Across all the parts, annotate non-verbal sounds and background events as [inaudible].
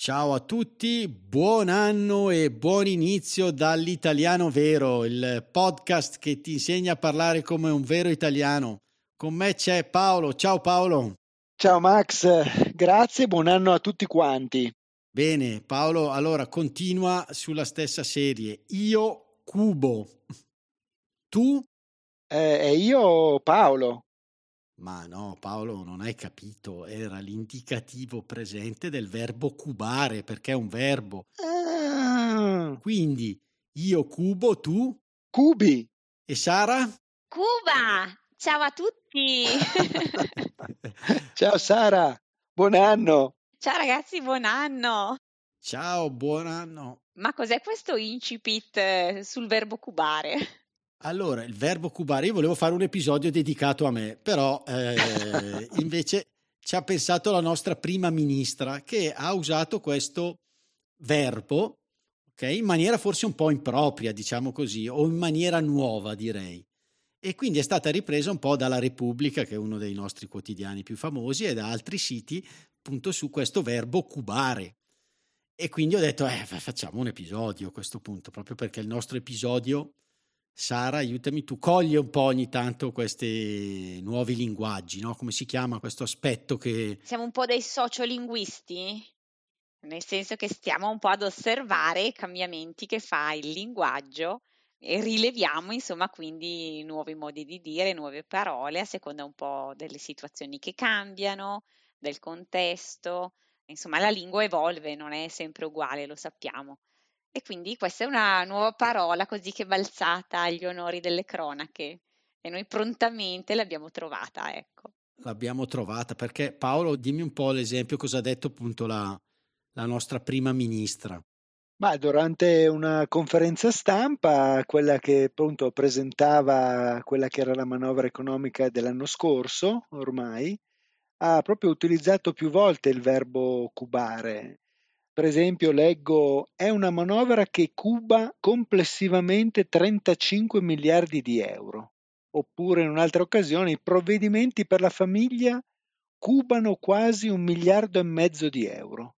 Ciao a tutti, buon anno e buon inizio dall'Italiano Vero, il podcast che ti insegna a parlare come un vero italiano. Con me c'è Paolo. Ciao Paolo. Ciao Max, grazie, buon anno a tutti quanti. Bene, Paolo, allora continua sulla stessa serie. Io Cubo. Tu? Eh, io Paolo. Ma no, Paolo, non hai capito, era l'indicativo presente del verbo cubare, perché è un verbo. Ah, Quindi io cubo, tu cubi. e Sara? Cuba! Ciao a tutti! [laughs] Ciao Sara, buon anno. Ciao ragazzi, buon anno! Ciao, buon anno. Ma cos'è questo incipit eh, sul verbo cubare? Allora, il verbo cubare, io volevo fare un episodio dedicato a me, però eh, [laughs] invece ci ha pensato la nostra prima ministra che ha usato questo verbo okay, in maniera forse un po' impropria, diciamo così, o in maniera nuova, direi. E quindi è stata ripresa un po' dalla Repubblica, che è uno dei nostri quotidiani più famosi, e da altri siti, appunto, su questo verbo cubare. E quindi ho detto, eh, facciamo un episodio a questo punto, proprio perché il nostro episodio Sara, aiutami, tu cogli un po' ogni tanto questi nuovi linguaggi, no? Come si chiama questo aspetto che... Siamo un po' dei sociolinguisti, nel senso che stiamo un po' ad osservare i cambiamenti che fa il linguaggio e rileviamo, insomma, quindi nuovi modi di dire, nuove parole a seconda un po' delle situazioni che cambiano, del contesto. Insomma, la lingua evolve, non è sempre uguale, lo sappiamo. E quindi questa è una nuova parola così che balzata agli onori delle cronache e noi prontamente l'abbiamo trovata, ecco. L'abbiamo trovata perché Paolo, dimmi un po' l'esempio cosa ha detto appunto la, la nostra prima ministra. Ma durante una conferenza stampa, quella che appunto presentava quella che era la manovra economica dell'anno scorso, ormai, ha proprio utilizzato più volte il verbo cubare. Per esempio, leggo: è una manovra che cuba complessivamente 35 miliardi di euro. Oppure, in un'altra occasione, i provvedimenti per la famiglia cubano quasi un miliardo e mezzo di euro.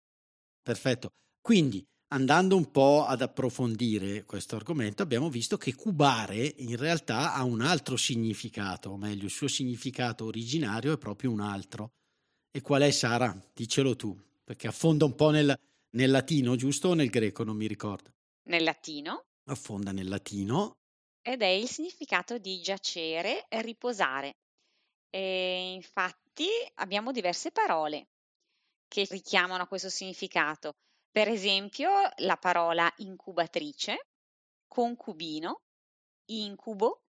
Perfetto. Quindi, andando un po' ad approfondire questo argomento, abbiamo visto che cubare in realtà ha un altro significato, o meglio, il suo significato originario è proprio un altro. E qual è, Sara? Dicelo tu, perché affonda un po' nel, nel latino, giusto? O nel greco, non mi ricordo. Nel latino. Affonda nel latino. Ed è il significato di giacere riposare. E infatti abbiamo diverse parole che richiamano a questo significato. Per esempio la parola incubatrice, concubino, incubo,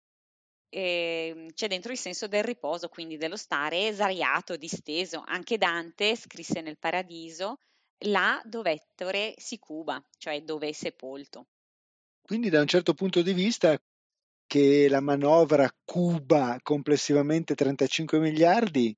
eh, c'è dentro il senso del riposo, quindi dello stare esariato, disteso. Anche Dante scrisse nel Paradiso là dovettore si cuba, cioè dove è sepolto. Quindi da un certo punto di vista che la manovra cuba complessivamente 35 miliardi,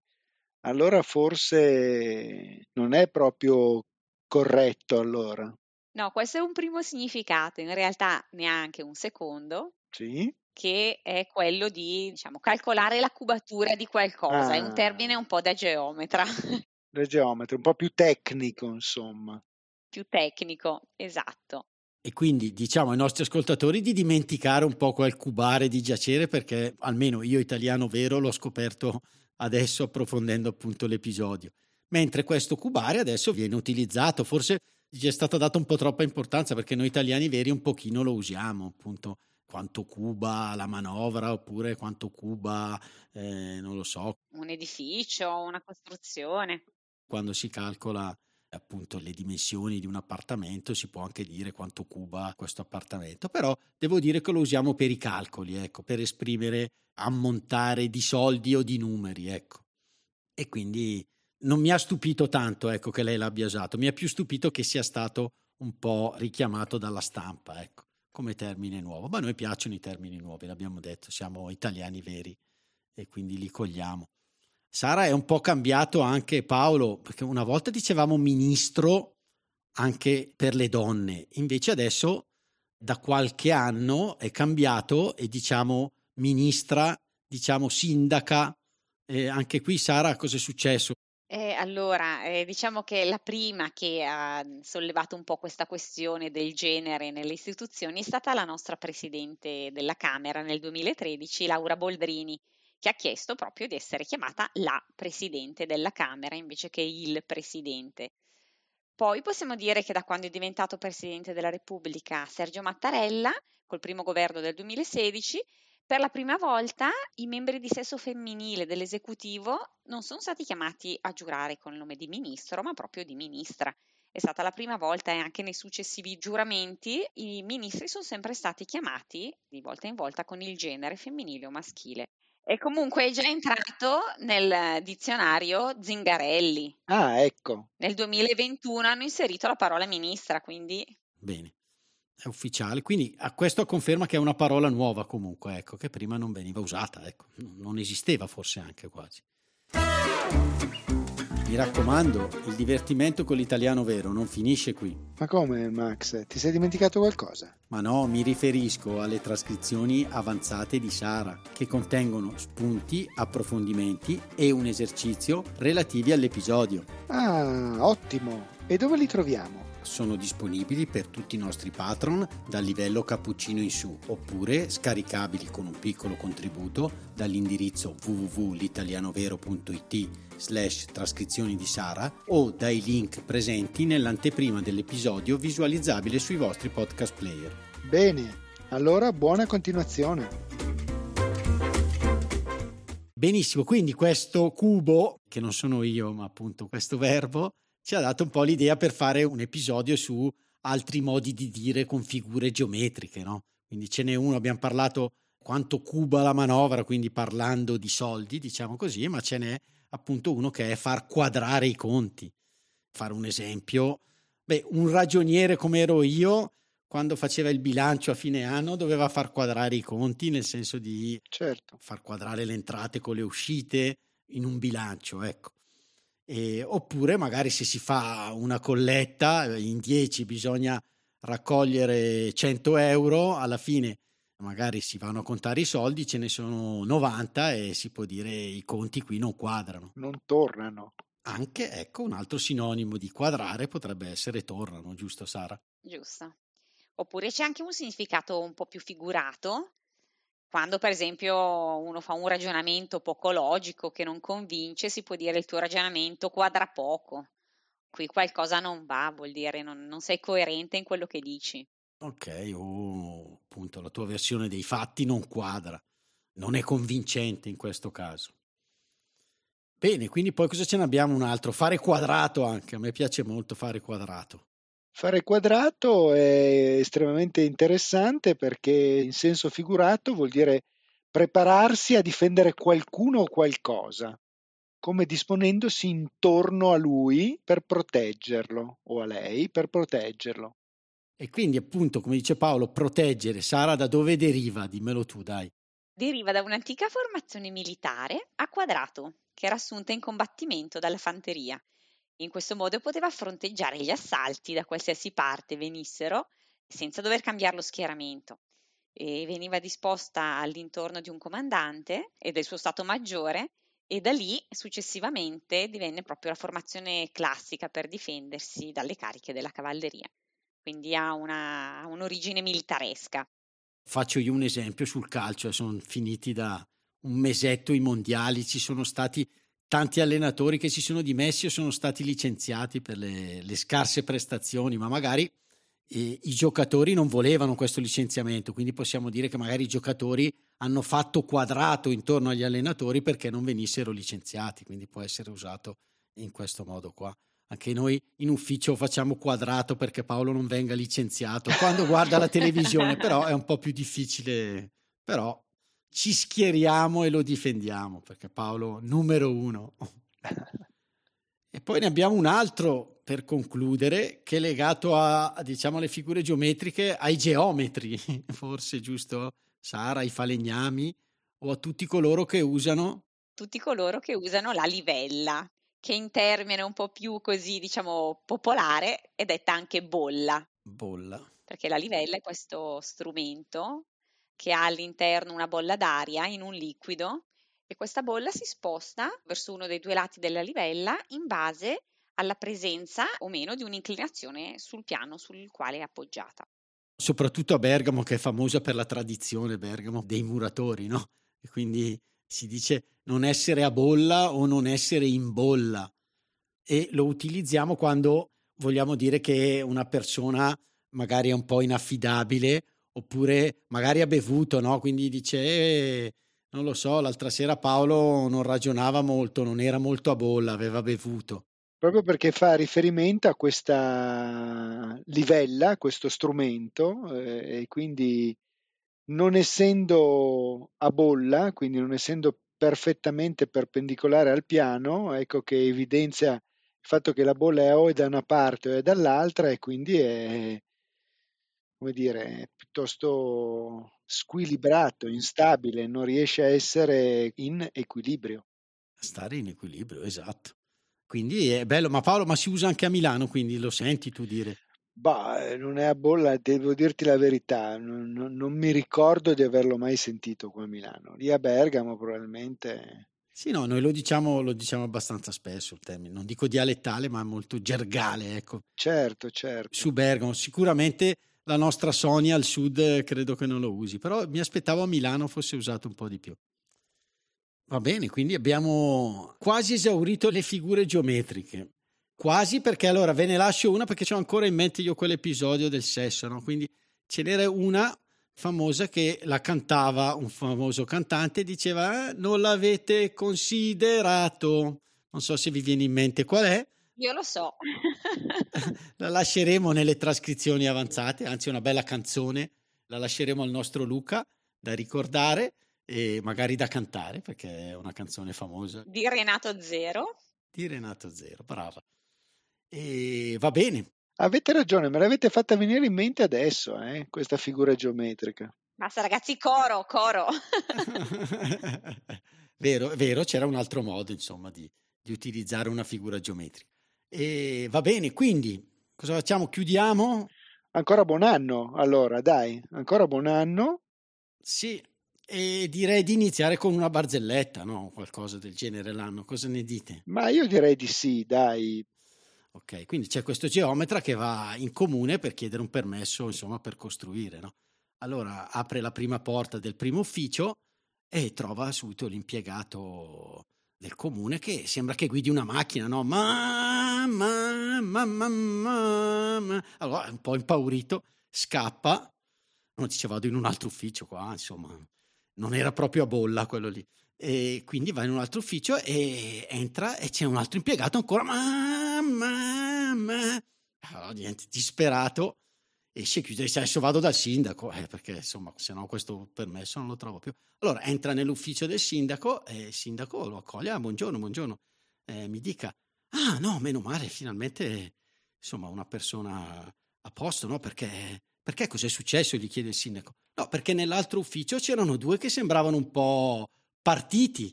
allora forse non è proprio corretto allora. No, questo è un primo significato, in realtà neanche un secondo. Sì. Che è quello di, diciamo, calcolare la cubatura di qualcosa, Ah. è un termine un po' da geometra, [laughs] Da geometra, un po' più tecnico, insomma. più tecnico, esatto. E quindi diciamo ai nostri ascoltatori di dimenticare un po' quel cubare di giacere perché almeno io italiano vero l'ho scoperto adesso approfondendo appunto l'episodio. Mentre questo cubare adesso viene utilizzato, forse gli è stata data un po' troppa importanza perché noi italiani veri un pochino lo usiamo, appunto quanto cuba la manovra oppure quanto cuba, eh, non lo so, Un edificio, una costruzione. Quando si calcola appunto le dimensioni di un appartamento si può anche dire quanto cuba questo appartamento però devo dire che lo usiamo per i calcoli ecco per esprimere ammontare di soldi o di numeri ecco e quindi non mi ha stupito tanto ecco che lei l'abbia usato mi ha più stupito che sia stato un po' richiamato dalla stampa, ecco, come termine nuovo. Ma a noi piacciono i termini nuovi, l'abbiamo detto, siamo italiani veri e quindi li cogliamo. Sara è un po' cambiato anche Paolo, perché una volta dicevamo ministro anche per le donne, invece adesso da qualche anno è cambiato e diciamo ministra, diciamo sindaca. Eh, anche qui Sara cosa è successo? Eh, allora, eh, diciamo che la prima che ha sollevato un po' questa questione del genere nelle istituzioni è stata la nostra Presidente della Camera nel 2013, Laura Boldrini, che ha chiesto proprio di essere chiamata la Presidente della Camera invece che il Presidente. Poi possiamo dire che da quando è diventato Presidente della Repubblica Sergio Mattarella, col primo governo del 2016, per la prima volta i membri di sesso femminile dell'esecutivo non sono stati chiamati a giurare con il nome di ministro, ma proprio di ministra. È stata la prima volta e anche nei successivi giuramenti i ministri sono sempre stati chiamati di volta in volta con il genere femminile o maschile. E comunque è già entrato nel dizionario Zingarelli. Ah, ecco. Nel 2021 hanno inserito la parola ministra, quindi... Bene è ufficiale, quindi a questo conferma che è una parola nuova comunque, ecco, che prima non veniva usata, ecco, non esisteva forse anche quasi. Mi raccomando, il divertimento con l'italiano vero non finisce qui. Ma come, Max? Ti sei dimenticato qualcosa? Ma no, mi riferisco alle trascrizioni avanzate di Sara, che contengono spunti, approfondimenti e un esercizio relativi all'episodio. Ah, ottimo! E dove li troviamo? sono disponibili per tutti i nostri patron dal livello cappuccino in su oppure scaricabili con un piccolo contributo dall'indirizzo www.litalianovero.it slash trascrizioni di Sara o dai link presenti nell'anteprima dell'episodio visualizzabile sui vostri podcast player. Bene, allora buona continuazione. Benissimo, quindi questo cubo, che non sono io, ma appunto questo verbo, ci ha dato un po' l'idea per fare un episodio su altri modi di dire con figure geometriche, no? Quindi ce n'è uno, abbiamo parlato quanto cuba la manovra, quindi parlando di soldi, diciamo così, ma ce n'è appunto uno che è far quadrare i conti. Fare un esempio, beh, un ragioniere come ero io, quando faceva il bilancio a fine anno, doveva far quadrare i conti, nel senso di certo. far quadrare le entrate con le uscite in un bilancio, ecco. E, oppure magari se si fa una colletta in 10 bisogna raccogliere 100 euro, alla fine magari si vanno a contare i soldi, ce ne sono 90 e si può dire i conti qui non quadrano. Non tornano. Anche, ecco, un altro sinonimo di quadrare potrebbe essere tornano, giusto Sara? Giusto. Oppure c'è anche un significato un po' più figurato, quando per esempio uno fa un ragionamento poco logico che non convince, si può dire il tuo ragionamento quadra poco. Qui qualcosa non va, vuol dire non, non sei coerente in quello che dici. Ok, o appunto la tua versione dei fatti non quadra, non è convincente in questo caso. Bene, quindi poi cosa ce ne abbiamo un altro? Fare quadrato anche, a me piace molto fare quadrato. Fare quadrato è estremamente interessante perché in senso figurato vuol dire prepararsi a difendere qualcuno o qualcosa, come disponendosi intorno a lui per proteggerlo o a lei per proteggerlo. E quindi appunto, come dice Paolo, proteggere, Sara, da dove deriva? Dimmelo tu, dai. Deriva da un'antica formazione militare a quadrato, che era assunta in combattimento dalla fanteria in questo modo poteva fronteggiare gli assalti da qualsiasi parte venissero senza dover cambiare lo schieramento. E veniva disposta all'intorno di un comandante e del suo stato maggiore e da lì successivamente divenne proprio la formazione classica per difendersi dalle cariche della cavalleria. Quindi ha, una, un'origine militaresca. Faccio io un esempio sul calcio, sono finiti da un mesetto i mondiali, ci sono stati tanti allenatori che si sono dimessi o sono stati licenziati per le, le scarse prestazioni, ma magari eh, i giocatori non volevano questo licenziamento, quindi possiamo dire che magari i giocatori hanno fatto quadrato intorno agli allenatori perché non venissero licenziati, quindi può essere usato in questo modo qua. Anche noi in ufficio facciamo quadrato perché Paolo non venga licenziato quando guarda la televisione, però è un po' più difficile, però ci schieriamo e lo difendiamo perché Paolo numero uno. e poi ne abbiamo un altro per concludere, che è legato a, diciamo, alle figure geometriche, ai geometri, [laughs] forse giusto, Sara, ai falegnami o a tutti coloro che usano tutti coloro che usano la livella, che in termine un po' più così, diciamo, popolare è detta anche bolla. Bolla. Perché la livella è questo strumento che ha all'interno una bolla d'aria in un liquido e questa bolla si sposta verso uno dei due lati della livella in base alla presenza o meno di un'inclinazione sul piano sul quale è appoggiata. Soprattutto a Bergamo, che è famosa per la tradizione Bergamo dei muratori, no? E quindi si dice non essere a bolla o non essere in bolla e lo utilizziamo quando vogliamo dire che una persona magari è un po' inaffidabile oppure magari ha bevuto, no? Quindi dice, eh, non lo so, l'altra sera Paolo non ragionava molto, non era molto a bolla, aveva bevuto. Proprio perché fa riferimento a questa livella, questo strumento, eh, e quindi non essendo a bolla, quindi non essendo perfettamente perpendicolare al piano, ecco che evidenzia il fatto che la bolla è o da una parte o è dall'altra e quindi è, come dire, piuttosto squilibrato, instabile, non riesce a essere in equilibrio. Stare in equilibrio, esatto. Quindi è bello, ma Paolo, ma si usa anche a Milano, quindi lo senti tu dire? Bah, eh, non è a bolla, devo dirti la verità, non, non, non mi ricordo di averlo mai sentito qua a Milano. Lì a Bergamo probabilmente... Sì, no, noi lo diciamo, lo diciamo abbastanza spesso il termine, non dico dialettale, ma molto gergale, ecco. Certo, certo. Su Bergamo, sicuramente la nostra Sonia al sud eh, credo che non lo usi, però mi aspettavo a Milano fosse usato un po' di più. Va bene, quindi abbiamo quasi esaurito le figure geometriche. Quasi perché allora ve ne lascio una perché ho ancora in mente io quell'episodio del sesso, no? Quindi ce n'era una famosa che la cantava un famoso cantante diceva eh, non l'avete considerato. Non so se vi viene in mente qual è. Io lo so. [laughs] la lasceremo nelle trascrizioni avanzate, anzi una bella canzone, la lasceremo al nostro Luca da ricordare e magari da cantare perché è una canzone famosa. Di Renato Zero. Di Renato Zero, brava. E va bene. Avete ragione, me l'avete fatta venire in mente adesso, eh, questa figura geometrica. Basta ragazzi, coro, coro. [laughs] vero, vero, c'era un altro modo, insomma, di, di utilizzare una figura geometrica. E va bene, quindi cosa facciamo? Chiudiamo? Ancora buon anno, allora, dai, ancora buon anno. Sì, e direi di iniziare con una barzelletta, no? Qualcosa del genere l'anno, cosa ne dite? Ma io direi di sì, dai, Ok, quindi c'è questo geometra che va in comune per chiedere un permesso, insomma, per costruire, no? Allora apre la prima porta del primo ufficio e trova subito l'impiegato del comune che sembra che guidi una macchina, no? Ma, ma, ma, ma, ma, ma. Allora, un po' impaurito, scappa, non dice vado in un altro ufficio qua, insomma, non era proprio a bolla quello lì. E quindi va in un altro ufficio e entra e c'è un altro impiegato ancora, mamma, mamma. Allora diventa disperato, esce e chiude, adesso vado dal sindaco, eh, perché insomma se no questo permesso non lo trovo più. Allora entra nell'ufficio del sindaco e il sindaco lo accoglie, ah, buongiorno, buongiorno, eh, mi dica, ah no, meno male, finalmente insomma una persona a posto, no? Perché, perché cos'è successo? gli chiede il sindaco. No, perché nell'altro ufficio c'erano due che sembravano un po' partiti.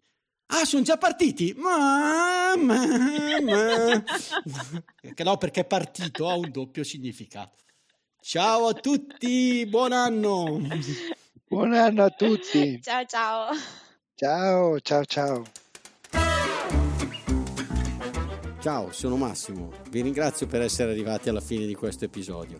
Ah, sono già partiti? Ma, ma, ma. [laughs] no, perché partito ha un doppio significato. Ciao a tutti, buon anno. Buon anno a tutti. [laughs] Ciao, ciao. Ciao, ciao, ciao. Ciao, sono Massimo. Vi ringrazio per essere arrivati alla fine di questo episodio.